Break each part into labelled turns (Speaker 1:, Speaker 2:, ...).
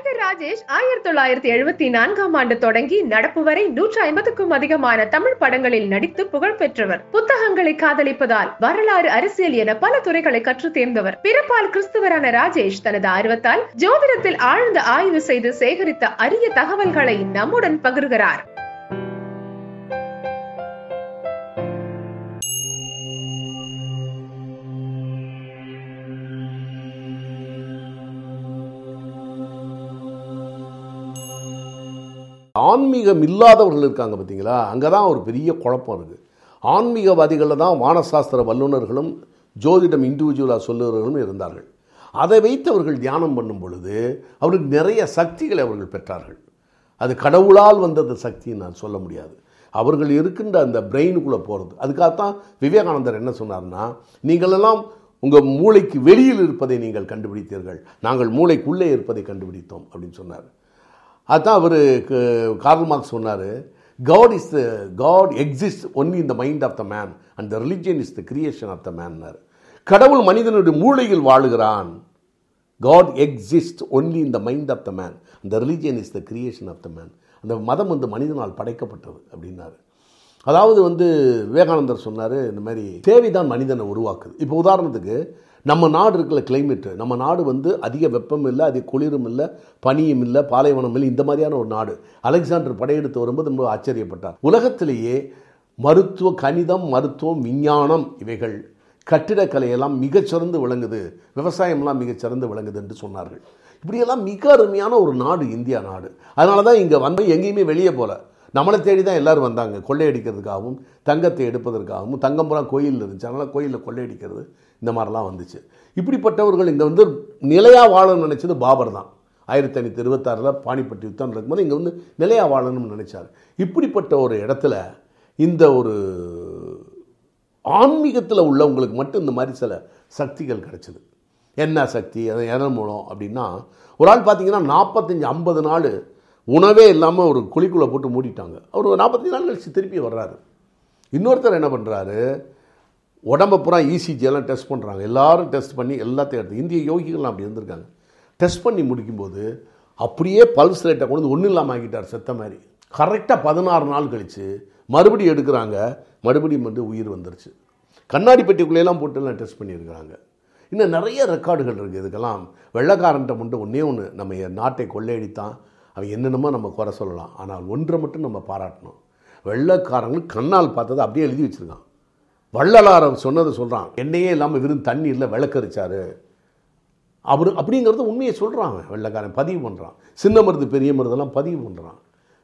Speaker 1: நடிகர் ராஜேஷ் ஆயிரத்தி தொள்ளாயிரத்தி எழுபத்தி நான்காம் ஆண்டு தொடங்கி நடப்பு வரை நூற்றி ஐம்பதுக்கும் அதிகமான தமிழ் படங்களில் நடித்து புகழ் பெற்றவர். புத்தகங்களை காதலிப்பதால் வரலாறு அரசியல் என பல துறைகளை கற்றுத் தேர்ந்தவர். பிறப்பால் கிறிஸ்துவரான ராஜேஷ் தனது ஆர்வத்தால் ஜோதிடத்தில் ஆழ்ந்த ஆய்வு செய்து சேகரித்த அரிய தகவல்களை நம்முடன் பகிர்கிறார்.
Speaker 2: ஆன்மீகம் இல்லாதவர்கள் இருக்காங்க பார்த்தீங்களா? அங்கே தான் ஒரு பெரிய குழப்பம் இருக்குது ஆன்மீகவாதிகளில் தான் வானசாஸ்திர வல்லுநர்களும் ஜோதிடம் இண்டிவிஜுவலாக சொல்லுகிறவர்களும் இருந்தார்கள். அதை வைத்து அவர்கள் தியானம் பண்ணும் பொழுது அவருக்கு நிறைய சக்திகளை அவர்கள் பெற்றார்கள். அது கடவுளால் வந்தது சக்தின்னு நான் சொல்ல முடியாது. அவர்கள் இருக்கின்ற அந்த பிரெயினுக்குள்ளே போகிறது அதுக்காகத்தான் விவேகானந்தர் என்ன சொன்னார்னா நீங்களெல்லாம் உங்கள் மூளைக்கு வெளியில் இருப்பதை நீங்கள் கண்டுபிடித்தீர்கள். நாங்கள் மூளைக்குள்ளே இருப்பதை கண்டுபிடித்தோம் அப்படின்னு சொன்னார். அதுதான் அவர் கார்ல் மார்க்ஸ் சொன்னார் God is the God exist only in the mind of the man and the religion is the creation of the மேன்னார் கடவுள் மனிதனுடைய மூளையில் வாழுகிறான். God exist only in the mind of the man அந்த religion is the creation of the man அந்த மதம் வந்து மனிதனால் படைக்கப்பட்டது அப்படின்னாரு. அதாவது வந்து விவேகானந்தர் சொன்னார் இந்த மாதிரி சேவை தான் மனிதனை உருவாக்குது. இப்போ உதாரணத்துக்கு நம்ம நாடு இருக்கிற கிளைமேட்டு நம்ம நாடு வந்து அதிக வெப்பம் இல்லை அதிக குளிரும் இல்லை பனியும் இல்லை பாலைவனம் இல்லை இந்த மாதிரியான ஒரு நாடு. அலெக்சாண்டர் படையெடுத்து வரும்போது ரொம்ப ஆச்சரியப்பட்டார். உலகத்திலேயே மருத்துவ கணிதம் மருத்துவம் விஞ்ஞானம் இவைகள் கட்டிடக்கலையெல்லாம் மிகச்சிறந்து விளங்குது. விவசாயம்லாம் மிகச்சிறந்து விளங்குது என்று சொன்னார்கள். இப்படியெல்லாம் மிக அருமையான ஒரு நாடு இந்தியா நாடு. அதனால தான் இங்கே வந்து எங்கேயுமே வெளியே போகல நம்மளை தேடி தான் எல்லோரும் வந்தாங்க. கொள்ளையடிக்கிறதுக்காகவும் தங்கத்தை எடுப்பதற்காகவும். தங்கம்புறம் கோயில் இருந்துச்சு. அதனால் கோயிலில் கொள்ளையடிக்கிறது இந்த மாதிரிலாம் வந்துச்சு. இப்படிப்பட்டவர்கள் இங்கே வந்து நிலையாக வாழணும்னு நினச்சது பாபர் தான். ஆயிரத்தி ஐநூற்றி இருபத்தாறில் பாணிப்பட்டி யுத்தம் இருக்கும்போது இங்கே வந்து நிலையாக வாழணும்னு நினச்சார். இப்படிப்பட்ட ஒரு இடத்துல இந்த ஒரு ஆன்மீகத்தில் உள்ளவங்களுக்கு மட்டும் இந்த மாதிரி சில சக்திகள் கிடச்சிது. என்ன சக்தி? அது எதன் மூலம் அப்படின்னா ஒரு ஆள் பார்த்தீங்கன்னா நாற்பத்தஞ்சு ஐம்பது நாள் உணவே இல்லாமல் ஒரு குழிக்குள்ளே போட்டு மூடிட்டாங்க. அவர் ஒரு நாற்பத்தஞ்சு நாள் கழிச்சு திருப்பி வர்றாரு. இன்னொருத்தர் என்ன பண்ணுறாரு உடம்பை பூரா இசிஜி எல்லாம் டெஸ்ட் பண்ணுறாங்க எல்லாரும் டெஸ்ட் பண்ணி எல்லாத்தையும் எடுத்து இந்திய யோகிகள்லாம் அப்படி இருந்திருக்காங்க. டெஸ்ட் பண்ணி முடிக்கும்போது அப்படியே பல்ஸ் ரேட்டை கொண்டு வந்து ஒன்றும் இல்லாமல் ஆக்கிட்டார் செத்த மாதிரி. கரெக்டாக பதினாறு நாள் கழித்து மறுபடியும் எடுக்கிறாங்க. மறுபடியும் வந்து உயிர் வந்துருச்சு. கண்ணாடி பெட்டிக்குள்ளேயெல்லாம் போட்டுலாம் டெஸ்ட் பண்ணியிருக்கிறாங்க. இன்னும் நிறைய ரெக்கார்டுகள் இருக்குது இதுக்கெல்லாம் வெள்ளக்காரன்ட்ட மட்டும் ஒன்றே ஒன்று நம்ம என் நாட்டை கொள்ளையடித்தான். அவன் என்னென்னமோ நம்ம குறை சொல்லலாம். ஆனால் ஒன்றை மட்டும் நம்ம பாராட்டணும். வெள்ளக்காரங்கள் கண்ணால் பார்த்ததை அப்படியே எழுதி வச்சுருக்கான். வள்ளலார் சொன்னதை சொல்கிறான் எண்ணெயே இல்லாமல் வெறும் தண்ணீரில் விளக்கரிச்சாரு. அவர் அப்படிங்கிறத உண்மையை சொல்கிறான் வெள்ளைக்காரன். பதிவு பண்ணுறான் சின்ன மருது பெரிய மருதெல்லாம் பதிவு பண்ணுறான்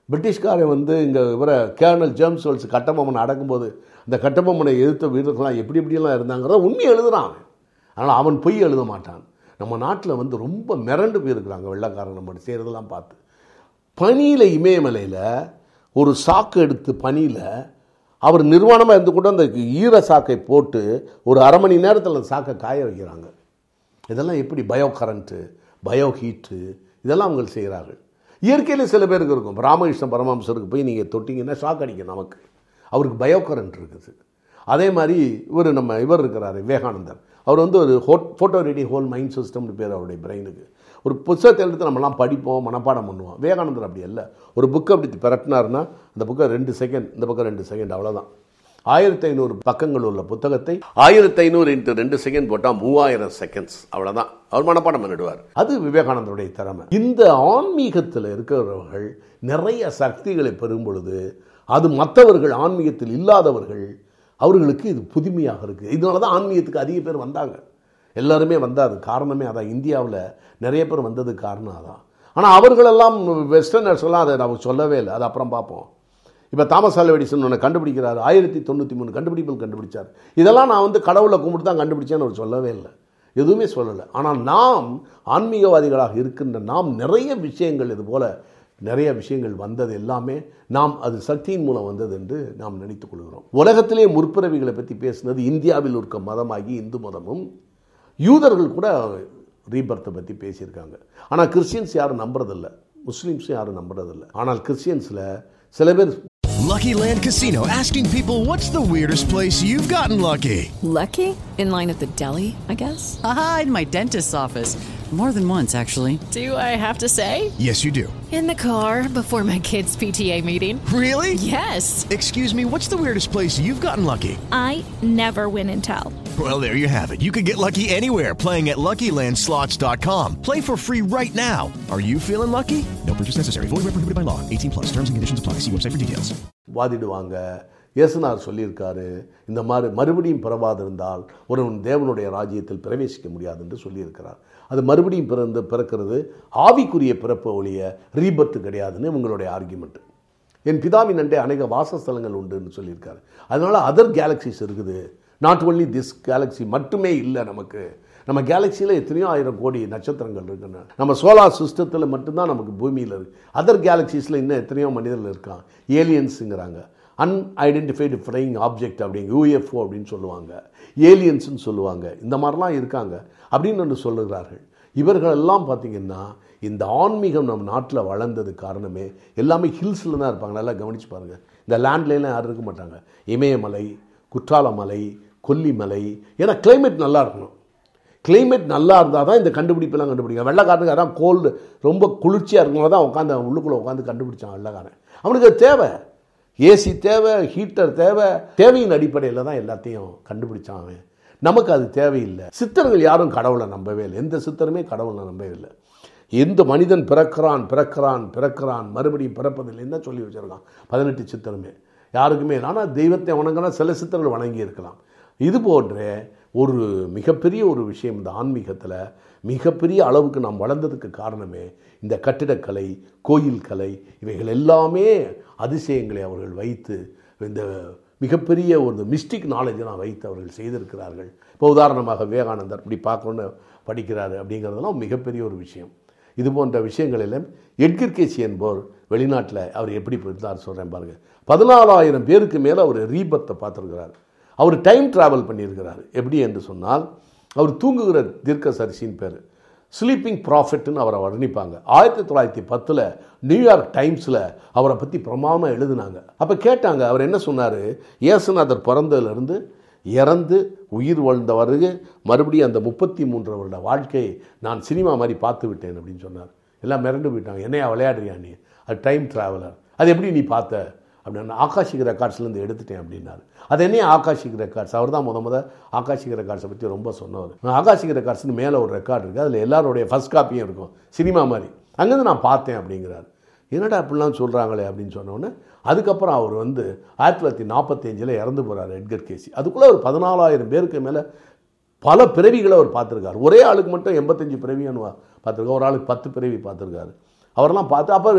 Speaker 2: பிரிட்டிஷ்காரன் வந்து இங்கே இவரை கேர்னல் ஜேம்ஸ் வெல்ஸ் கட்டபொம்மனை அடக்கும்போது அந்த கட்டபொம்மனை எதிர்த்த வீரர்கள்லாம் எப்படி எப்படியெல்லாம் இருந்தாங்கிறத உண்மையை எழுதுகிறான் அவன். அதனால் அவன் பொய் எழுத மாட்டான். நம்ம நாட்டில் வந்து ரொம்ப மிரண்டு போயிருக்கிறாங்க வெள்ளைக்காரன் நம்ம செய்கிறதெல்லாம் பார்த்து. பனியில் இமயமலையில் ஒரு சாக்கு எடுத்து பனியில் அவர் நிர்வாணமாக இருந்து கூட அந்த ஈர சாக்கை போட்டு ஒரு அரை மணி நேரத்தில் அந்த சாக்கை காய வைக்கிறாங்க. இதெல்லாம் எப்படி பயோ கரண்ட்டு பயோ ஹீட்டு இதெல்லாம் அவங்க செய்கிறார்கள் இயற்கையில் சில பேருக்கு இருக்கும். ராமகிருஷ்ண பரமஹம்சருக்கு போய் நீங்கள் தொட்டிங்கன்னா ஷாக் அடிக்கும் நமக்கு. அவருக்கு பயோ கரண்ட் இருக்குது. அதே மாதிரி இவர் நம்ம இவர் இருக்கிறார் விவேகானந்தர். அவர் வந்து ஒரு ஹோட் ஃபோட்டோ ரெடி ஹோல் மைண்ட் சிஸ்டம்னு பேர் அவருடைய பிரெயினுக்கு ஒரு புத்தகத்தை எடுத்து நம்மலாம் படிப்போம் மனப்பாடம் பண்ணுவோம். விவேகானந்தர் அப்படி இல்லை ஒரு புக்கை அப்படி பிரட்டினார்னா அந்த புக்கை ரெண்டு செகண்ட் இந்த பக்கம் ரெண்டு செகண்ட் அவ்வளோதான் ஆயிரத்தி ஐநூறு பக்கங்கள் உள்ள புத்தகத்தை ஆயிரத்தி ஐநூறு இன்ட்டு ரெண்டு செகண்ட் போட்டால் மூவாயிரம் செகண்ட்ஸ் அவ்வளோதான் அவர் மனப்பாடம் பண்ணிடுவார். அது விவேகானந்தருடைய திறமை. இந்த ஆன்மீகத்தில் இருக்கிறவர்கள் நிறைய சக்திகளை பெறும் பொழுது அது மற்றவர்கள் ஆன்மீகத்தில் இல்லாதவர்கள் அவர்களுக்கு இது புதுமையாக இருக்குது இதனால தான் ஆன்மீகத்துக்கு அதிக பேர் வந்தாங்க. எல்லாருமே வந்தார் காரணமே அதான். இந்தியாவில் நிறைய பேர் வந்ததுக்கு காரணம் அதான். ஆனால் அவர்களெல்லாம் வெஸ்டர்னர்ஸ்லாம் அதை நம்ம சொல்லவே இல்லை. அது அப்புறம் பார்ப்போம். இப்போ தாமஸ் ஆல்வெடிசன் ஒன்று கண்டுபிடிக்கிறார். ஆயிரத்தி தொண்ணூற்றி மூணு கண்டுபிடிப்புகள் கண்டுபிடிச்சார். இதெல்லாம் நான் வந்து கடவுளை கும்பிட்டு தான் கண்டுபிடிச்சேன்னு அவர் சொல்லவே இல்லை. எதுவுமே சொல்லலை. ஆனால் நாம் ஆன்மீகவாதிகளாக இருக்கின்ற நாம் நிறைய விஷயங்கள் இது போல் நிறைய விஷயங்கள் வந்தது எல்லாமே நாம் அது சக்தியின் மூலம் வந்தது என்று நாம் நினைத்துக் கொள்கிறோம். உலகத்திலே முற்பிறவிகளை பற்றி பேசினது இந்தியாவில் இருக்க மதமாகி இந்து மதமும் யூதர்கள் கூட ரீபர்த்தை பற்றி பேசியிருக்காங்க ஆனால் கிறிஸ்டியன்ஸ் யாரும் நம்புறதில்ல முஸ்லீம்ஸும் யாரும் நம்புறதில்ல ஆனால் கிறிஸ்டியன்ஸில் சில பேர்
Speaker 3: Lucky Land Casino asking people what's the weirdest place you've gotten lucky?
Speaker 4: Lucky? In line at the deli, I guess?
Speaker 5: Aha, in my dentist's office. More than once, actually.
Speaker 4: Do I have to say?
Speaker 3: Yes, you do.
Speaker 4: In the car before my kids' PTA meeting.
Speaker 3: Really?
Speaker 4: Yes.
Speaker 3: Excuse me, what's the weirdest place you've gotten lucky?
Speaker 6: I never win and tell.
Speaker 3: Well, there you have it. You can get lucky anywhere playing at LuckyLandSlots.com. Play for free right now. Are you feeling lucky? No purchase necessary. Void where prohibited by law. 18 plus. Terms and conditions apply. See website for details.
Speaker 2: வாதிடுவாங்க இயேசுனார் சொல்லியிருக்காரு இந்த மாதிரி மறுபடியும் பிறவாதிருந்தால் ஒருவன் தேவனுடைய ராஜ்யத்தில் பிரவேசிக்க முடியாது என்று சொல்லியிருக்கிறார் அது மறுபடியும் பிறந்து பிறக்கிறது ஆவிக்குரிய பிறப்பு ஒழிய ரீபத்து கிடையாதுன்னு உங்களுடைய ஆர்கியூமெண்ட் என் பிதாவின் அண்டே அநேக வாசஸ்தலங்கள் உண்டுன்னு சொல்லியிருக்காரு அதனால் அதர் கேலக்சிஸ் இருக்குது நாட் ஒன்லி திஸ் கேலக்ஸி மட்டுமே இல்லை நமக்கு. நம்ம கேலக்சியில் எத்தனையோ ஆயிரம் கோடி நட்சத்திரங்கள் இருக்குன்னு நம்ம சோலார் சிஸ்டத்தில் மட்டும்தான் நமக்கு பூமியில் இருக்குது அதர் கேலக்சிஸில் இன்னும் எத்தனையோ மனிதர்கள் இருக்கான் ஏலியன்ஸுங்கிறாங்க அன்ஐடென்டிஃபைடு ஃப்ளையிங் ஆப்ஜெக்ட் அப்படிங்க யூஎஃப்ஓ அப்படின்னு சொல்லுவாங்க. ஏலியன்ஸ்னு சொல்லுவாங்க. இந்த மாதிரிலாம் இருக்காங்க. அப்படின்னு ஒன்று சொல்லுகிறார்கள். இவர்களெல்லாம் பார்த்தீங்கன்னா இந்த ஆன்மீகம் நம்ம நாட்டில் வளர்ந்தது காரணமே எல்லாமே ஹில்ஸில் தான் இருப்பாங்க. நல்லா கவனிச்சு பாருங்கள் இந்த லேண்ட்லாம் யாரும் இருக்க மாட்டாங்க. இமயமலை குற்றாலமலை கொல்லிமலை. ஏன்னா கிளைமேட் நல்லா இருக்கணும். கிளைமேட் நல்லா இருந்தால் தான் இந்த கண்டுபிடிப்பெல்லாம் கண்டுபிடிக்கும் வெள்ளக்காரனுக்கு அதான் கோல்டு ரொம்ப குளிர்ச்சியாக இருக்கணும் தான் உட்காந்து அவன் உள்ளுக்குள்ளே உட்காந்து கண்டுபிடிச்சான் வெள்ளைக்காரன். அவனுக்கு அது தேவை. ஏசி தேவை ஹீட்டர் தேவை. தேவையின் அடிப்படையில் தான் எல்லாத்தையும் கண்டுபிடிச்சான் அவன். நமக்கு அது தேவையில்லை. சித்தர்கள் யாரும் கடவுளை நம்பவே இல்லை. எந்த சித்தருமே கடவுளை நம்பவே இல்லை எந்த மனிதன் பிறக்கிறான் பிறக்கிறான் பிறக்கிறான் மறுபடியும் பிறப்பதில்லைன்னு தான் சொல்லி வச்சிருக்கான். பதினெட்டு சித்தருமே. யாருக்குமே. ஆனால் தெய்வத்தை வணங்கினா சில சித்தர்கள் வணங்கி இருக்கலாம். இது போன்ற ஒரு மிகப்பெரிய ஒரு விஷயம் இந்த ஆன்மீகத்தில் மிகப்பெரிய அளவுக்கு நாம் வளர்ந்ததுக்கு காரணமே இந்த கட்டிடக்கலை கோயில் கலை இவைகள் எல்லாமே அதிசயங்களை அவர்கள் வைத்து இந்த மிகப்பெரிய ஒரு மிஸ்டிக் நாலேஜெலாம் வைத்து அவர்கள் செய்திருக்கிறார்கள். இப்போ உதாரணமாக விவேகானந்தர் இப்படி பார்க்கணுன்னு படிக்கிறாரு அப்படிங்கிறதெல்லாம் மிகப்பெரிய ஒரு விஷயம். இது போன்ற விஷயங்களிலும் எட்கர் கேசி என்பவர் வெளிநாட்டில் அவர் எப்படி இருந்தார் சொல்கிறேன் பாருங்கள் பதினாலாயிரம் பேருக்கு மேலே அவர் ரீபத்தை பார்த்துருக்கிறார். அவர் டைம் ட்ராவல் பண்ணியிருக்கிறார். எப்படி என்று சொன்னால் அவர் தூங்குகிற தீர்க்கசரிசின்னு பேர். ஸ்லீப்பிங் ப்ராஃபிட்னு அவரை வர்ணிப்பாங்க. ஆயிரத்தி தொள்ளாயிரத்தி பத்தில் நியூயார்க் டைம்ஸில் அவரை பற்றி பிரமாதமாக எழுதினாங்க. அப்போ கேட்டாங்க அவர் என்ன சொன்னார்? ஏசுநாதர் பிறந்ததுலேருந்து இறந்து உயிர் வாழ்ந்த பிறகு மறுபடியும் அந்த முப்பத்தி மூன்று வருட வாழ்க்கையை நான் சினிமா மாதிரி பார்த்து விட்டேன் அப்படின்னு சொன்னார். எல்லாம் மிரண்டு போயிட்டாங்க. என்னையா விளையாடுறியா நீ? அது டைம் ட்ராவலர் அது எப்படி நீ பார்த்த? அப்படின்னு ஆகாஷிக் ரெக்கார்ட்ஸ்லேருந்து எடுத்துட்டேன் அப்படின்னாரு. அது என்ன ஆகாஷிக் ரெக்கார்ட்ஸ் அவர் தான் முத முத ஆகாஷிக் ரெக்கார்ட்ஸை பற்றி ரொம்ப சொன்னவர். ஆகாஷிக் ரெக்கார்ட்ஸ்னு மேலே ஒரு ரெக்கார்டு இருக்குது அதில் எல்லாருடைய ஃபஸ்ட் காப்பியும் இருக்கும். சினிமா மாதிரி. அங்கேருந்து நான் பார்த்தேன் அப்படிங்கிறார். என்னடா அப்படிலாம் சொல்கிறாங்களே அப்படின்னு சொன்னோன்னே அதுக்கப்புறம் அவர் வந்து ஆயிரத்தி தொள்ளாயிரத்தி நாற்பத்தஞ்சில் இறந்து போகிறார் எட்கர் கேசி அதுக்குள்ளே ஒரு பதினாலாயிரம் பேருக்கு மேலே பல பிறவிகளை அவர் பார்த்துருக்காரு. ஒரே ஆளுக்கு மட்டும் எண்பத்தஞ்சு பிறவியான்னு பார்த்துருக்காரு. ஒரு ஆளுக்கு பத்து பிறவி பார்த்துருக்காரு. அவரெல்லாம் பார்த்து அப்போ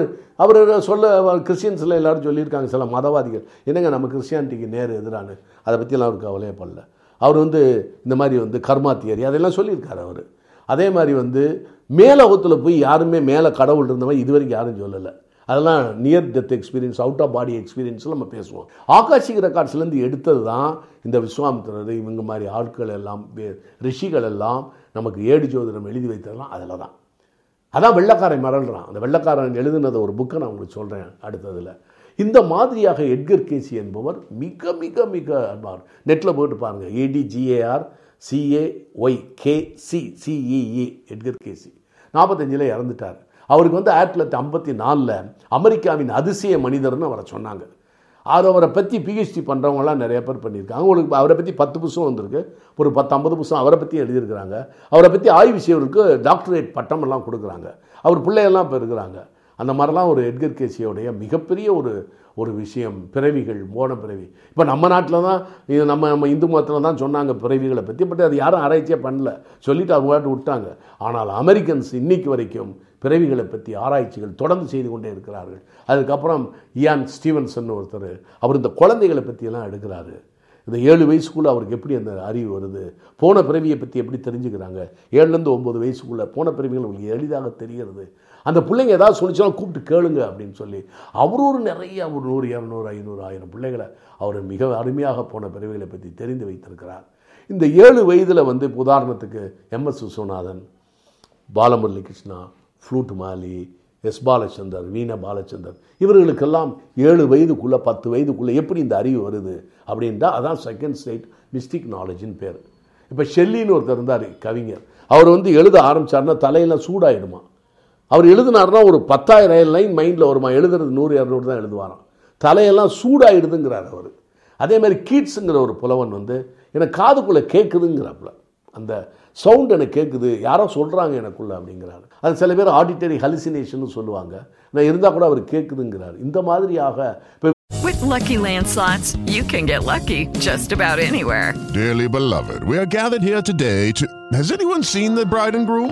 Speaker 2: அவர் சொல்ல கிறிஸ்டியன்ஸில் எல்லோரும் சொல்லியிருக்காங்க சில மதவாதிகள். என்னங்க நம்ம கிறிஸ்டியானிட்டிக்கு நேர் எதிரானு? அதை பற்றியெல்லாம் அவருக்கு கவலையே படல. அவர் வந்து இந்த மாதிரி வந்து கர்மா தியரி அதெல்லாம் சொல்லியிருக்காரு அவர். அதே மாதிரி வந்து மேலகத்தில் போய் யாருமே மேலே கடவுள் இருந்தவங்க இதுவரைக்கும் இது வரைக்கும் யாரும் சொல்லலை. அதெல்லாம் near death experience out of body எக்ஸ்பீரியன்ஸில் நம்ம பேசுவோம். ஆகாஷிக் ரெக்கார்ட்ஸ்லேருந்து எடுத்தது தான் இந்த விஸ்வாமித்திரர் இவங்க மாதிரி ஆட்கள் எல்லாம் ரிஷிகள் எல்லாம் நமக்கு ஏடு ஜோதிடம் எழுதி வைத்ததெல்லாம் அதில் தான் அதான் வெள்ளக்காரன் மறல்றான். அந்த வெள்ளக்காரன் எழுதுனத ஒரு புக்கை நான் உங்களுக்கு சொல்கிறேன் அடுத்ததில். இந்த மாதிரியாக எட்கர் கேசி என்பவர் மிக மிக மிக அன்பார். நெட்டில் போயிட்டு பாருங்கள் EDGAR CA Y Cayce CEE Edgar Cayce. நாற்பத்தஞ்சில் இறந்துட்டார். அவருக்கு வந்து ஆயிரத்தி தொள்ளாயிரத்தி ஐம்பத்தி நாலில் அமெரிக்காவின் அதிசய மனிதர்னு அவரை சொன்னாங்க. அவர் அவரை பற்றி பிஹெச்டி பண்ணுறவங்களாம் நிறைய பேர் பண்ணியிருக்காங்க. அவங்களுக்கு அவரை பற்றி பத்து புத்தகம் வந்திருக்கு. ஒரு பத்து ஐம்பது புத்தகம் அவரை பற்றி எழுதியிருக்கிறாங்க. அவரை பற்றி ஆய்வு செய்வதற்கு டாக்டரேட் பட்டமெல்லாம் கொடுக்குறாங்க. அவர் பிள்ளையெல்லாம் இப்போ இருக்கிறாங்க. அந்த மாதிரிலாம் ஒரு எட்கர் கேசியோடைய மிகப்பெரிய ஒரு ஒரு விஷயம் பிறவிகள் போன பிறவி. இப்போ நம்ம நாட்டில் தான் இது நம்ம நம்ம இந்து மதத்தில் தான் சொன்னாங்க பிறவிகளை பற்றி பட் அது யாரும் ஆராய்ச்சியே பண்ணல. சொல்லிட்டு அவங்க பாட்டு விட்டாங்க. ஆனால் அமெரிக்கன்ஸ் இன்னைக்கு வரைக்கும் பிறவிகளை பற்றி ஆராய்ச்சிகள் தொடர்ந்து செய்து கொண்டே இருக்கிறார்கள். அதுக்கப்புறம் இயான் ஸ்டீவன்சன் ஒருத்தர் அவர் இந்த குழந்தைகளை பற்றியெல்லாம் எடுக்கிறாரு. இந்த ஏழு வயசுக்குள்ளே அவருக்கு எப்படி அந்த அறிவு வருது? போன பிறவியை பற்றி எப்படி தெரிஞ்சுக்கிறாங்க? ஏழுலேருந்து ஒம்பது வயசுக்குள்ளே போன பிறவிகள் உங்களுக்கு எளிதாக தெரிகிறது. அந்த பிள்ளைங்க ஏதாவது சொல்லிச்சாலும் கூப்பிட்டு கேளுங்க அப்படின்னு சொல்லி அவர் ஒரு நிறைய ஒரு நூறு இரநூறு ஐநூறு ஆயிரம் பிள்ளைகளை அவர் மிக அருமையாக போன பிறவைகளை பற்றி தெரிந்து வைத்திருக்கிறார். இந்த ஏழு வயதில் வந்து உதாரணத்துக்கு MS Viswanathan Balamurali Krishna flute Mali S Balachander veena Balachander இவர்களுக்கெல்லாம் ஏழு வயதுக்குள்ளே பத்து வயதுக்குள்ளே எப்படி இந்த அறிவு வருது அப்படின்ட்டா அதான் செகண்ட் ஸ்டேட் மிஸ்டிக் நாலேஜின்னு பேர். இப்போ ஷெல்லின்னு ஒருத்தர் இருந்தார் கவிஞர். அவர் வந்து எழுத ஆரம்பிச்சாருன்னா தலையெல்லாம் சூடாயிடுமா? அவர் எழுதினாருன்னா ஒரு பத்தாயிரம் லைன் மைண்டில் வருமா எழுதுறது நூறு இரநூறு தான் எழுதுவாராம் தலையெல்லாம் சூடாயிடுதுங்கிறார் அவர் அதே மாதிரி கீட்ஸுங்கிற ஒரு புலவன் வந்து எனக்கு காதுக்குள்ளே கேட்குதுங்கிறாப்புல அந்த சவுண்ட் எனக்கு கேட்குது யாரோ சொல்கிறாங்க எனக்குள்ள அப்படிங்கிறாரு அது சில பேர் ஆடிட்டரி ஹலிசினேஷன் சொல்லுவாங்க நான் இருந்தால் கூட அவர் கேட்குதுங்கிறார் இந்த மாதிரியாக இப்போ
Speaker 7: With Lucky Land slots, you can get lucky just about anywhere.
Speaker 8: Dearly beloved, we are gathered here today to. Has anyone seen the bride and groom?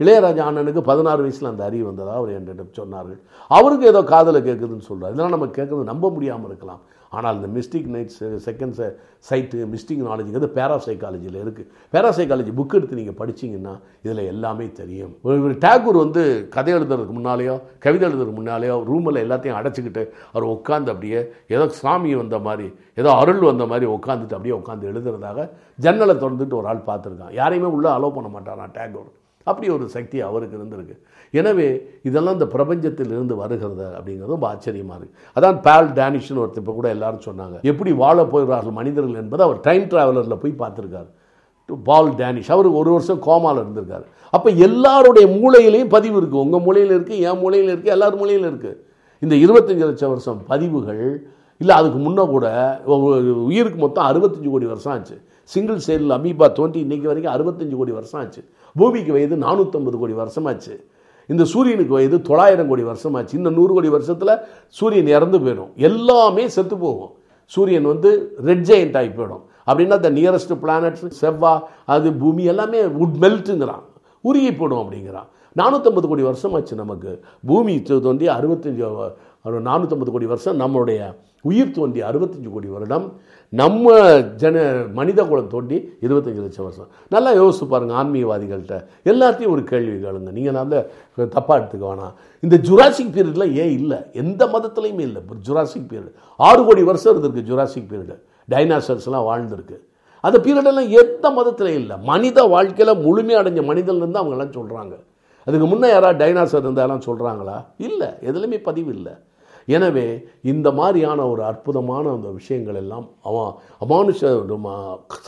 Speaker 2: Ilaiyaraaja அண்ணனுக்கு பதினாறு வயசில் அந்த அறிவு வந்ததாக அவர் என்னிடம் சொன்னார்கள். அவருக்கு ஏதோ காதில் கேட்குதுன்னு சொல்கிறார் இதெல்லாம் நம்ம கேட்குறது நம்ப முடியாமல் இருக்கலாம். ஆனால் இந்த mystic nights second sight mystic நாலேஜுங்கிறது பேராசைக்காலஜியில் இருக்குது பேராசைக்காலஜி புக் எடுத்து நீங்கள் படிச்சீங்கன்னா இதில் எல்லாமே தெரியும். ஒரு டேகூர் வந்து கதை எழுதுறதுக்கு முன்னாலேயோ கவிதை எழுதுறதுக்கு முன்னாலேயோ ரூமில் எல்லாத்தையும் அடைச்சிக்கிட்டு அவர் உட்காந்து அப்படியே ஏதோ சாமி வந்த மாதிரி ஏதோ அருள் வந்த மாதிரி உட்காந்துட்டு அப்படியே உட்காந்து எழுதுறதாக ஜன்னலை திறந்துட்டு ஒரு ஆள் பார்த்துருக்கான். யாரையுமே உள்ளே அலோவ் பண்ண மாட்டாரான் டேகூர் அப்படி ஒரு சக்தி அவருக்கு இருந்திருக்கு. எனவே இதெல்லாம் இந்த பிரபஞ்சத்தில் இருந்து வருகிறது அப்படிங்கிறது ரொம்ப ஆச்சரியமாக இருக்குது அதான் பேல் டேனிஷ்னு ஒருத்தர் இப்போ கூட எல்லாரும் சொன்னாங்க. எப்படி வாழ போகிறார்கள் மனிதர்கள் என்பதை அவர் டைம் டிராவலரில் போய் பார்த்துருக்காரு. டு பால் டேனிஷ் அவர் ஒரு வருஷம் கோமாவில் இருந்திருக்காரு. அப்போ எல்லாருடைய மூளையிலையும் பதிவு இருக்குது உங்கள் மூலையில் இருக்குது என் மூலையில் இருக்குது எல்லார் மூலையிலும் இருக்குது இந்த இருபத்தஞ்சு லட்சம் வருஷம் பதிவுகள் இல்லை அதுக்கு முன்னே கூட உயிருக்கு மொத்தம் அறுபத்தஞ்சு கோடி வருஷம் ஆச்சு. சிங்கிள் செல் அமீபா தோண்டி இன்றைக்கி வரைக்கும் அறுபத்தஞ்சு கோடி வருஷம் ஆச்சு. பூமிக்கு வயது நானூற்றம்பது கோடி வருஷமாச்சு. இந்த சூரியனுக்கு வயது தொள்ளாயிரம் கோடி வருஷமாச்சு. இன்னும் நூறு கோடி வருஷத்தில் சூரியன் இறந்து போயிடும். எல்லாமே செத்து போகும். சூரியன் வந்து ரெட் ஜெயண்ட் ஆகி போயிடும். அப்படின்னா த நியரஸ்ட் பிளானட்ஸ் செவ்வா அது பூமி எல்லாமே உட் மெல்ட்டுங்கிறான் உருகி போடும் அப்படிங்கிறான். நானூற்றம்பது கோடி வருஷமாச்சு நமக்கு. பூமி தோண்டி அறுபத்தஞ்சு நானூற்றம்பது கோடி வருஷம் நம்மளுடைய உயிர் தோண்டி அறுபத்தஞ்சு கோடி வருடம் நம்ம ஜன மனித குலம் தோண்டி இருபத்தஞ்சு லட்சம் வருஷம். நல்லா யோசிச்சு பாருங்கள் ஆன்மீகவாதிகள்கிட்ட. எல்லாத்தையும் ஒரு கேள்வி கேளுங்க. நீங்கள் நல்ல தப்பாக எடுத்துக்க வேணாம். இந்த ஜுராசிக் பீரியட்லாம் ஏன் இல்லை? எந்த மதத்துலையுமே இல்லை. Jurassic period. ஆறு கோடி வருஷம் இருந்திருக்கு ஜுராசிக் பீரியடு. டைனாசர்ஸ்லாம் வாழ்ந்திருக்கு. அந்த பீரியடெல்லாம் எந்த மதத்துலையும் இல்லை. மனித வாழ்க்கையில் முழுமை அடைஞ்ச மனிதன்லேருந்து அவங்கெல்லாம் சொல்கிறாங்க அதுக்கு முன்னே யாராவது டைனாசர் இருந்தாலும் சொல்கிறாங்களா இல்லை. எதுலேயுமே பதிவு இல்லை. எனவே இந்த மாதிரியான ஒரு அற்புதமான அந்த விஷயங்கள் எல்லாம் அவன் அமானுஷ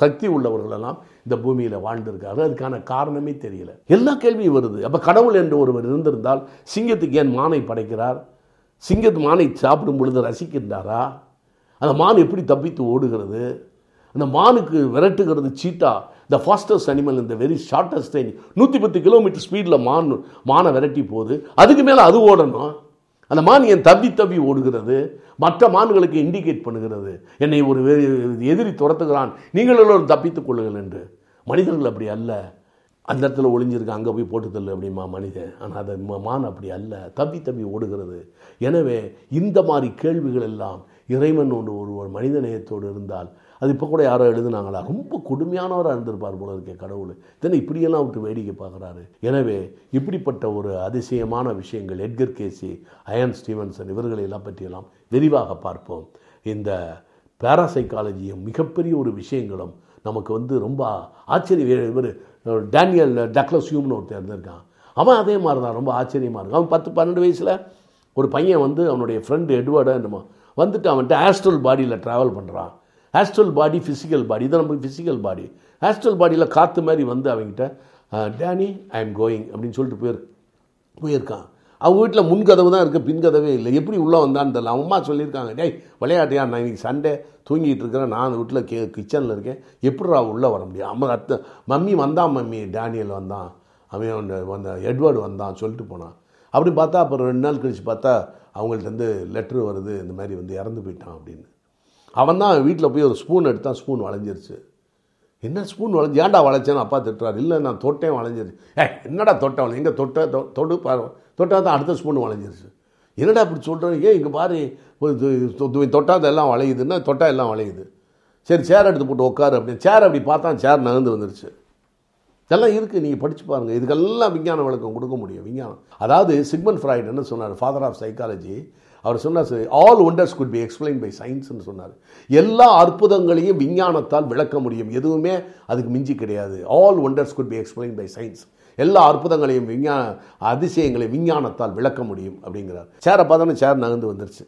Speaker 2: சக்தி உள்ளவர்களெல்லாம் இந்த பூமியில் வாழ்ந்திருக்காரு அதுக்கான காரணமே தெரியல. எல்லா கேள்வியும் வருது. அப்போ கடவுள் என்று ஒருவர் இருந்திருந்தால் சிங்கத்துக்கு ஏன் மானை படைக்கிறார்? சிங்கத்து மானை சாப்பிடும் பொழுது ரசிக்கின்றாரா? அந்த மான் எப்படி தப்பித்து ஓடுகிறது? அந்த மானுக்கு விரட்டுகிறது சீட்டா? த ஃபாஸ்டஸ்ட் அனிமல் இந்த வெரி ஷார்ட்டஸ்ட் நூற்றி பத்து கிலோமீட்டர் ஸ்பீடில் மான் மானை விரட்டி போகுது. அதுக்கு மேலே அது ஓடணும். அந்த மான் என் தப்பி தப்பி ஓடுகிறது. மற்ற மான்களுக்கு இண்டிகேட் பண்ணுகிறது. என்னை ஒரு எதிரி துரத்துகிறான். நீங்கள் எல்லோரும் தப்பித்துக் கொள்ளுங்கள் என்று. மனிதர்கள் அப்படி அல்ல. அந்த இடத்துல ஒளிஞ்சிருக்கு அங்கே போய் போட்டு தள்ளு அப்படிமா மனிதன். ஆனால் அது மான் அப்படி அல்ல. தப்பி தப்பி ஓடுகிறது. எனவே இந்த மாதிரி கேள்விகள் எல்லாம் இறைவன் ஒன்று ஒருவர் மனித நேயத்தோடு இருந்தால் அது இப்போ கூட யாரோ எழுதுனாங்களா? ரொம்ப கொடுமையானவராக இருந்திருப்பார் போல இருக்கே கடவுள். இதனை இப்படியெல்லாம் விட்டு வேடிக்கை பார்க்குறாரு. எனவே இப்படிப்பட்ட ஒரு அதிசயமான விஷயங்கள் எட்கர் கேசி அயன் ஸ்டீவன்சன் இவர்களையெல்லாம் பற்றியெல்லாம் விரிவாக பார்ப்போம். இந்த பேராசைக்காலஜியும் மிகப்பெரிய ஒரு விஷயங்களும் நமக்கு வந்து ரொம்ப ஆச்சரிய இவர் டேனியல் டக்லஸ் ஹியூம்னு ஒருத்தர் இருந்திருக்கான். அவன் அதே மாதிரி தான் ரொம்ப ஆச்சரியமாக இருக்கும் அவன் பத்து பன்னெண்டு வயசில் ஒரு பையன் வந்து அவனுடைய ஃப்ரெண்டு எட்வர்டு என்னமோ வந்துட்டு அவன்கிட்ட ஆஸ்ட்ரல் பாடியில் ட்ராவல் பண்ணுறான் ஆஸ்ட்ரல் பாடி ஃபிசிக்கல் பாடி இது நமக்கு ஃபிசிக்கல் பாடி ஆஸ்ட்ரல் பாடியில் காற்று மாதிரி வந்து அவங்ககிட்ட டேனி ஐ எம் கோயிங் அப்படின்னு சொல்லிட்டு போயிரு போயிருக்கான். அவங்க வீட்டில் முன்கதவு தான் இருக்குது பின்கதவே இல்லை. எப்படி உள்ளே வந்தான்னு தெரியல. அம்மா சொல்லியிருக்காங்க டேய் விளையாட்டியா? நான் இன்னைக்கு சண்டே தூங்கிட்டு இருக்கிறேன். நான் வீட்டில் கே கிச்சனில் இருக்கேன். எப்படிடா உள்ளே வர முடியும்? அம்மா அத்த மம்மி வந்தான் மம்மி. டேனியல் வந்தான். அவன் வந்த எட்வர்டு வந்தான் சொல்லிட்டு போனான். அப்படி பார்த்தா அப்புறம் ரெண்டு நாள் கழித்து பார்த்தா அவங்கள்ட்ட வந்து லெட்ரு வருது இந்த மாதிரி வந்து இறந்து போயிட்டான் அப்படின்னு. அவன் தான் வீட்டில் போய் ஒரு ஸ்பூன் எடுத்தான் ஸ்பூன் வளைஞ்சிருச்சு. என்ன ஸ்பூன் வளைஞ்சு ஏன்டா வளைச்சேன்னு அப்பா திட்டுறாரு. இல்லை நான் தொட்டேன் வளைஞ்சிருச்சு. ஏ என்னடா தொட்டை வளைஞ்சு எங்கே தொட்ட தொ- தொடு பாரு தொட்டா தான் அடுத்த ஸ்பூன் வளைஞ்சிருச்சு. என்னடா இப்படி சொல்கிறேன் ஏன் இங்கே பாரு. தொட்டால் தொட்டாத எல்லாம் வளையுதுன்னா தொட்டா எல்லாம் வளையுது. சரி சேர் எடுத்து போட்டு உட்காரு அப்படின்னு. சேர் அப்படி பார்த்தா சேர் நகர்ந்து வந்துருச்சு. இதெல்லாம் இருக்குது நீங்கள் படித்து பாருங்கள் இதுக்கெல்லாம் விஞ்ஞான விளக்கம் கொடுக்க முடியும். விஞ்ஞானம். அதாவது சிக்மன் ஃப்ராய்டு என்ன சொன்னார்? ஃபாதர் ஆஃப் சைக்காலஜி அவர் சொன்னார் all wonders could be explain by சயின்ஸ்னு சொன்னார். எல்லா அற்புதங்களையும் விஞ்ஞானத்தால் விளக்க முடியும். எதுவுமே அதுக்கு மிஞ்சி கிடையாது. All wonders could be explain by science எல்லா அற்புதங்களையும் விஞ்ஞான அதிசயங்களை விஞ்ஞானத்தால் விளக்க முடியும் அப்படிங்கிறார். சேரை பார்த்தோன்னா சேர் நகர்ந்து வந்துருச்சு.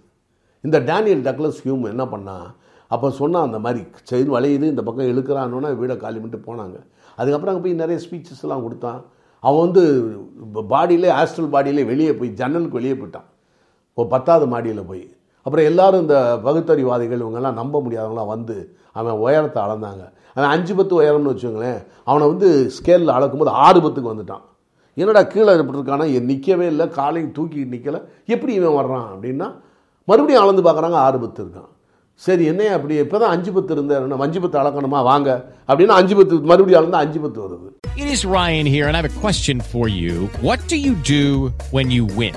Speaker 2: இந்த டேனியல் டக்ளஸ் ஹியூம் என்ன பண்ணால் அப்போ சொன்னால் அந்த மாதிரி செயின் வளையுது இந்த பக்கம் இழுக்கிறான்னொன்னே வீடை காலி பண்ணிட்டு போனாங்க. அதுக்கப்புறம் அங்கே போய் நிறைய ஸ்பீச்சஸ் எல்லாம் கொடுத்தான். அவன் வந்து பாடியிலே ஆஸ்ட்ரல் பாடியிலே வெளியே போய் ஜன்னலுக்கு வெளியே போயிட்டான். ஒரு பத்தாவது மாடியில் போய். அப்புறம் எல்லாரும் இந்த பகுத்தறிவாதிகள் இவங்கெல்லாம் நம்ப முடியாதவங்களாம் வந்து அவன் உயரத்தை அளந்தாங்க. அவன் அஞ்சு பத்து உயரம்னு வச்சுக்கோங்களேன் அவனை வந்து ஸ்கேலில் அளக்கும்போது ஆறு பத்துக்கு வந்துட்டான். என்னடா கீழே எப்படி இருக்கானா என் நிற்கவே இல்லை காலையும் தூக்கி நிற்கலை எப்படி இவன் வர்றான் அப்படின்னா மறுபடியும் அளந்து பார்க்குறாங்க ஆறு பத்து இருக்கான். சரி என்ன அப்படி இப்போ தான் அஞ்சு பத்து இருந்தேன் அஞ்சு பத்து அளக்கணுமா? வாங்க. அப்படின்னா அஞ்சு பத்து மறுபடியும் அளந்து அஞ்சு பத்து வருது.
Speaker 9: It is Ryan here, and I have a question for you. What do you do when you win?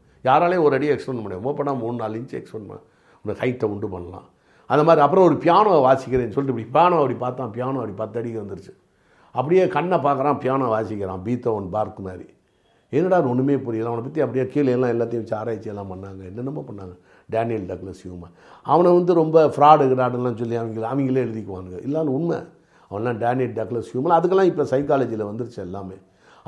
Speaker 2: யாராலையும் ஒரு அடியை எக்ஸ்பெண்ட் பண்ண முடியும் ஓப்பனாக மூணு நாலு இன்ச்சு எக்ஸ்பெண்ட் பண்ண உனக்கு ஹைட்டை உண்டு பண்ணலாம். அந்த மாதிரி அப்புறம் ஒரு பியானோவை வாசிக்கிறேன்னு சொல்லிட்டு இப்படி பியானோ அப்படி பார்த்தான். பியானோ அப்படி பத்து அடிக்கு வந்துருச்சு. அப்படியே கண்ணை பார்க்குறான் பியானோ வாசிக்கிறான். பீத்தவன் பார்க் மாதிரி. என்னடா ஒன்றுமே புரியல. அவனை பற்றி அப்படியே கீழே எல்லாம் எல்லாத்தையும் வச்சு ஆராய்ச்சி எல்லாம் பண்ணாங்க. என்னென்னமோ பண்ணாங்க. டேனியல் டக்லஸ் ஹியூமன் அவனை வந்து ரொம்ப ஃப்ராடு கிராடுலாம் சொல்லி அவங்க அவங்களே எழுதிக்குவானுங்க. இல்லான்னு உண்மை. அவன்லாம் டேனியல் டக்லஸ் ஹியூமன் அதுக்கெல்லாம் இப்போ சைக்காலஜியில் வந்துருச்சு எல்லாமே.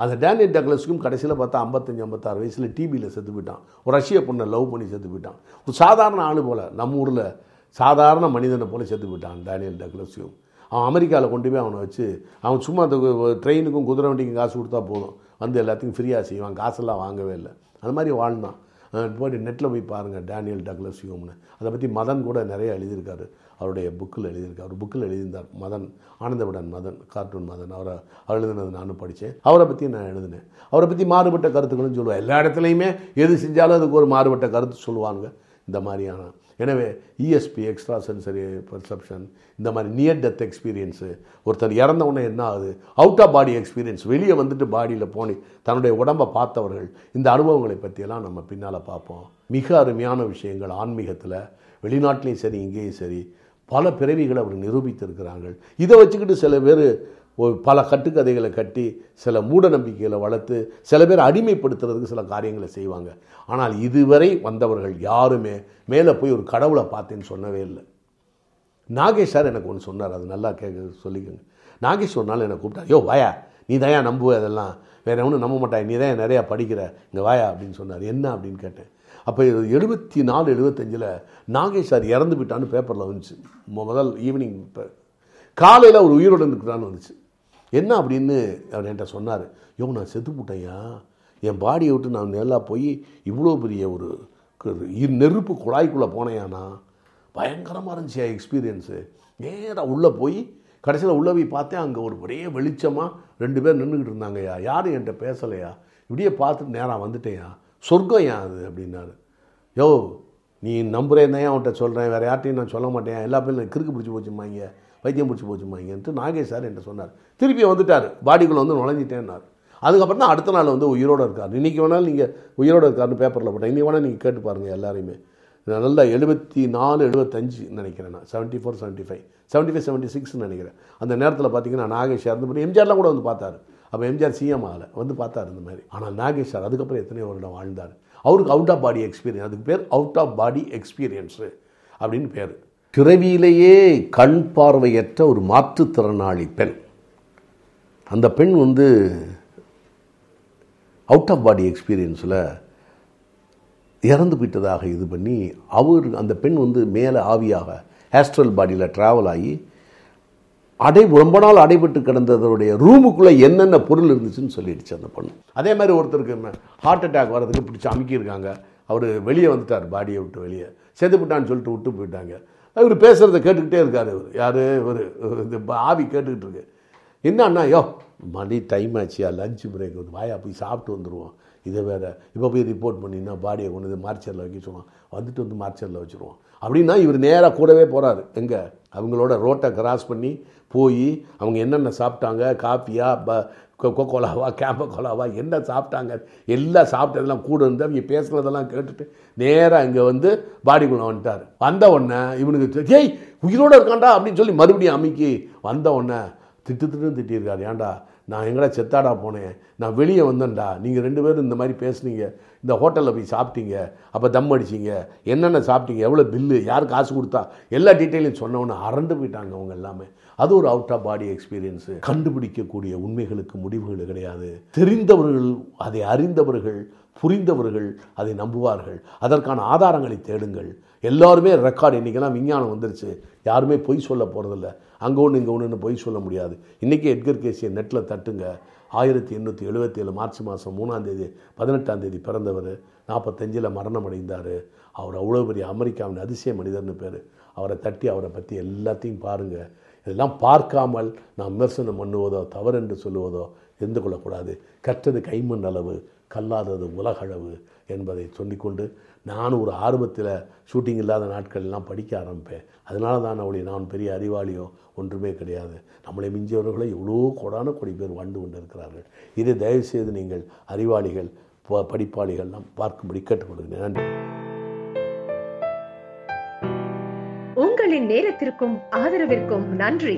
Speaker 2: அந்த டேனியல் டக்ளஸ்க்கும் கடைசியில் பார்த்தா ஐம்பத்தஞ்சு ஐம்பத்தாறு வயசில் டிபியில் செத்து போயிட்டான் ஒரு ரஷ்ய பொண்ணை லவ் பண்ணி செத்து போயிட்டான் ஒரு சாதாரண ஆள் போல் நம்ம ஊரில் சாதாரண மனிதனை போல் செத்து போயிட்டான் டேனியல் டக்ளஸ்யும் அவன் அமெரிக்காவில் கொண்டு போய் அவனை வச்சு அவன் சும்மா அந்த ட்ரெயினுக்கும் குதிரை வண்டிக்கும் காசு கொடுத்தா போதும். வந்து எல்லாத்தையும் ஃப்ரீயாக செய்வான் காசெல்லாம் வாங்கவே இல்லை. அந்த மாதிரி வாழ்ந்தான். போய் நெட்டில் போய் பாருங்கள் டேனியல் டக்ளஸ் ஹியூம்னு அதை பற்றி மதன் கூட நிறைய எழுதியிருக்காரு. அவருடைய புக்கில் எழுதியிருக்கார். அவர் புக்கில் எழுதியிருந்தார் மதன் ஆனந்தவிடன் மதன் கார்ட்டூன் மதன். அவரை அவர் எழுதினது நானும் படித்தேன். அவரை பற்றி நான் எழுதினேன். அவரை பற்றி மாறுபட்ட கருத்துக்களும் சொல்லுவேன் எல்லா இடத்துலையுமே எது செஞ்சாலும் அதுக்கு ஒரு மாறுபட்ட கருத்து சொல்லுவாங்க இந்த மாதிரியான எனவே இஎஸ்பி எக்ஸ்ட்ரா சென்சரி பர்செப்ஷன் இந்த மாதிரி நியர் டெத் எக்ஸ்பீரியன்ஸு ஒருத்தர் இறந்த உடனே என்ன ஆகுது? அவுட் ஆஃப் பாடி எக்ஸ்பீரியன்ஸ் வெளியே வந்துட்டு பாடியில் போனி தன்னுடைய உடம்பை பார்த்தவர்கள் இந்த அனுபவங்களை பற்றியெல்லாம் நம்ம பின்னால் பார்ப்போம். மிக அருமையான விஷயங்கள் ஆன்மீகத்தில். வெளிநாட்டிலையும் சரி இங்கேயும் சரி பல பிறவிகளை அவர் நிரூபித்திருக்கிறார்கள். இதை வச்சுக்கிட்டு சில பேர் பல கட்டுக்கதைகளை கட்டி சில மூட நம்பிக்கைகளை வளர்த்து சில பேர் அடிமைப்படுத்துறதுக்கு சில காரியங்களை செய்வாங்க. ஆனால் இதுவரை வந்தவர்கள் யாருமே மேலே போய் ஒரு கடவுளை பார்த்தேன்னு சொன்னவே இல்லை. நாகேஷ் சார் எனக்கு ஒன்று சொன்னார் அது நல்லா கேட்க சொல்லிக்கோங்க. நாகேஷ் ஒரு நாள் என்னை கூப்பிட்டா யோ வாயா நீ தயா நம்புவே அதெல்லாம்? வேறு ஒன்றும் நம்ப மாட்டாய் நீ தான் நிறையா படிக்கிற? இங்கே வாயா அப்படின்னு சொன்னார். என்ன அப்படின்னு கேட்டேன். அப்போ எழுபத்தி நாலு எழுபத்தஞ்சில் நாகேஷ் சார் இறந்து விட்டான்னு பேப்பரில் வந்துச்சு. முதல் ஈவினிங் இப்போ காலையில் அவர் உயிருடன் இருக்கிறான்னு வந்துச்சு. என்ன அப்படின்னு அவர் என்கிட்ட சொன்னார். யோ நான் செத்து போட்டேயா என் பாடியை விட்டு நான் நல்லா போய் இவ்வளோ பெரிய ஒரு இ- நெருப்பு குழாய்க்குள்ளே போனேயானா பயங்கரமாக இருந்துச்சு எக்ஸ்பீரியன்ஸு நேராக உள்ளே போய் கடைசியில் உள்ளே போய் பார்த்தேன் அங்கே ஒரு ஒரே வெளிச்சமாக ரெண்டு பேர் நின்றுக்கிட்டு இருந்தாங்கய்யா. யாரும் என்கிட்ட பேசலையா? இப்படியே பார்த்துட்டு நேராக வந்துட்டேயா சொர்க்கம் ஏன் அது அப்படின்னாரு. யோ நீ நம்புறேன் தான் அவன்கிட்ட சொல்கிறேன் வேறு யார்ட்டையும் நான் சொல்ல மாட்டேன். எல்லா பேரும் கிறுக்கு பிடிச்சி போச்சுமாங்க வைத்தியம் பிடிச்சி போச்சுமாங்கன்ட்டு நாகேஷ் சார் என்கிட்ட சொன்னார். திருப்பி வந்துட்டார். பாடிக்குள்ளே வந்து நுழைஞ்சிட்டேன்னார். அதுக்கப்புறம் தான் அடுத்த நாள் வந்து உயிரோடு இருக்கார். இன்றைக்கி வேணாலும் நீங்கள் உயிரோடு இருக்காருன்னு பேப்பரில் போட்டேன். இன்றைக்கி வேணால் நீங்கள் கேட்டு பாருங்கள் எல்லாரையுமே. நல்லா எழுபத்தி நாலு எழுபத்தஞ்சு நினைக்கிறேன் நான். Seventy four seventy five seventy five seventy சிக்ஸ்னு நினைக்கிறேன். அந்த நேரத்தில் பார்த்தீங்கன்னா நாகேஷ் இறந்து பண்ணி எம்ஜிஆர்லாம் கூட வந்து பார்த்தாரு. அப்போ எம்ஜிஆர் சிஎம் ஆகலை. வந்து பார்த்தாரு இந்த மாதிரி. ஆனால் நாகேஷ் சார் அதுக்கப்புறம் எத்தனையோ வருடம் வாழ்ந்தார். அவருக்கு அவுட் ஆஃப் பாடி எக்ஸ்பீரியன்ஸ் அதுக்கு பேர் அவுட் ஆஃப் பாடி எக்ஸ்பீரியன்ஸு அப்படின்னு பேர். பிறவியிலேயே கண் பார்வையற்ற ஒரு மாற்றுத்திறனாளி பெண். அந்த பெண் வந்து அவுட் ஆஃப் பாடி எக்ஸ்பீரியன்ஸில் இறந்து போயிட்டதாக இது பண்ணி அவர் அந்த பெண் வந்து மேலே ஆவியாக ஆஸ்ட்ரல் பாடியில் ட்ராவல் ஆகி அடை ரொம்ப நாள் அடைபட்டு கிடந்ததனுடைய ரூமுக்குள்ளே என்னென்ன பொருள் இருந்துச்சுன்னு சொல்லிடுச்சு அந்த பொண்ணு. அதே மாதிரி ஒருத்தருக்கு ஹார்ட் அட்டாக் வர்றதுக்கு பிடிச்சி அமுக்கியிருக்காங்க அவர் வெளியே வந்துட்டார் பாடியை விட்டு வெளியே. செத்து விட்டான்னு சொல்லிட்டு விட்டு போயிட்டாங்க. இவர் பேசுகிறத கேட்டுக்கிட்டே இருக்கார் இவர். யார்? இவர் இந்த ஆவி கேட்டுக்கிட்டு இருக்கு. என்னன்னா யோ மணி டைம் ஆச்சியா? லஞ்ச் பிரேக் வந்து வாயா போய் சாப்பிட்டு வந்துடுவோம் இதை வேறு இப்போ போய் ரிப்போர்ட் பண்ணினா பாடியை கொண்டு வந்து மார்ச்சரில் வைக்க சொல்லுவான் வந்துட்டு வந்து மார்ச்சரில் வச்சுருவோம் அப்படின்னா இவர் நேராக கூடவே போகிறார் எங்கே? அவங்களோட ரோட்டை கிராஸ் பண்ணி போய் அவங்க என்னென்ன சாப்பிட்டாங்க? காப்பியா ப கொக்கோ கோலாவா கேம்ப கோலாவா என்ன சாப்பிட்டாங்க? எல்லாம் சாப்பிட்டதெல்லாம் கூட இருந்து அவங்க பேசுனதெல்லாம் கேட்டுட்டு நேராக இங்கே வந்து பாடிக்குள்ளே வந்துட்டார். வந்த உடனே இவனுக்கு ஏய் உயிரோடு இருக்காண்டா அப்படின்னு சொல்லி மறுபடியும் அமைக்கி வந்த உடனே திட்டு திட்டுன்னு திட்டியிருக்காரு. ஏன்டா நான் எங்கடா செத்தாடா போனேன். நான் வெளியே வந்தேன்டா. நீங்கள் ரெண்டு பேரும் இந்த மாதிரி பேசுனீங்க. இந்த ஹோட்டலில் போய் சாப்பிட்டீங்க. அப்போ தம் அடிச்சிங்க. என்னென்ன சாப்பிட்டீங்க? எவ்வளோ பில்லு? யார் காசு கொடுத்தா? எல்லா டீட்டெயிலையும் சொன்னவொன்னே அரண்டு போயிட்டாங்க அவங்க எல்லாமே. அது ஒரு அவுட் ஆஃப் பாடி எக்ஸ்பீரியன்ஸு கண்டுபிடிக்கக்கூடிய உண்மைகளுக்கு முடிவுகள் கிடையாது. தெரிந்தவர்கள் அதை அறிந்தவர்கள் புரிந்தவர்கள் அதை நம்புவார்கள். அதற்கான ஆதாரங்களை தேடுங்கள். எல்லாருமே ரெக்கார்டு இன்றைக்கெல்லாம் விஞ்ஞானம் வந்துருச்சு. யாருமே பொய் சொல்ல போகிறதில்ல அங்கே ஒன்று இங்கே ஒன்றுன்னு பொய் சொல்ல முடியாது. இன்றைக்கி எட்கர் கேசியை நெட்டில் தட்டுங்க. ஆயிரத்தி எண்ணூற்றி எழுபத்தி ஏழு மார்ச் மாதம் மூணாந்தேதி பதினெட்டாம் தேதி பிறந்தவர். நாற்பத்தஞ்சில் மரணம் அடைந்தார் அவர் அவ்வளோ பெரிய அமெரிக்காவின் அதிசய மனிதர்னு பேர். அவரை தட்டி அவரை பற்றி எல்லாத்தையும் பாருங்கள் இதெல்லாம் பார்க்காமல் நாம் விமர்சனம் பண்ணுவதோ தவறென்று சொல்லுவதோ இருந்து கொள்ளக்கூடாது கற்றது கைமண் அளவு. கல்லாதது உலகளவு என்பதை சொல்லிக்கொண்டு நானும் ஒரு ஆர்வத்தில் ஷூட்டிங் இல்லாத நாட்கள் எல்லாம் படிக்க ஆரம்பிப்பேன். அதனால தான் அவளை நான் பெரிய அறிவாளியோ ஒன்றுமே கிடையாது. நம்மளை மிஞ்சியவர்களை எவ்வளோ கொடான கொடி பேர் வாழ்ந்து கொண்டு இருக்கிறார்கள் இதை தயவுசெய்து நீங்கள் அறிவாளிகள் படிப்பாளிகள்லாம் பார்க்கும்படி கேட்டுக்கொள்கிறேன். நன்றி.
Speaker 1: உங்களின் நேரத்திற்கும் ஆதரவிற்கும் நன்றி.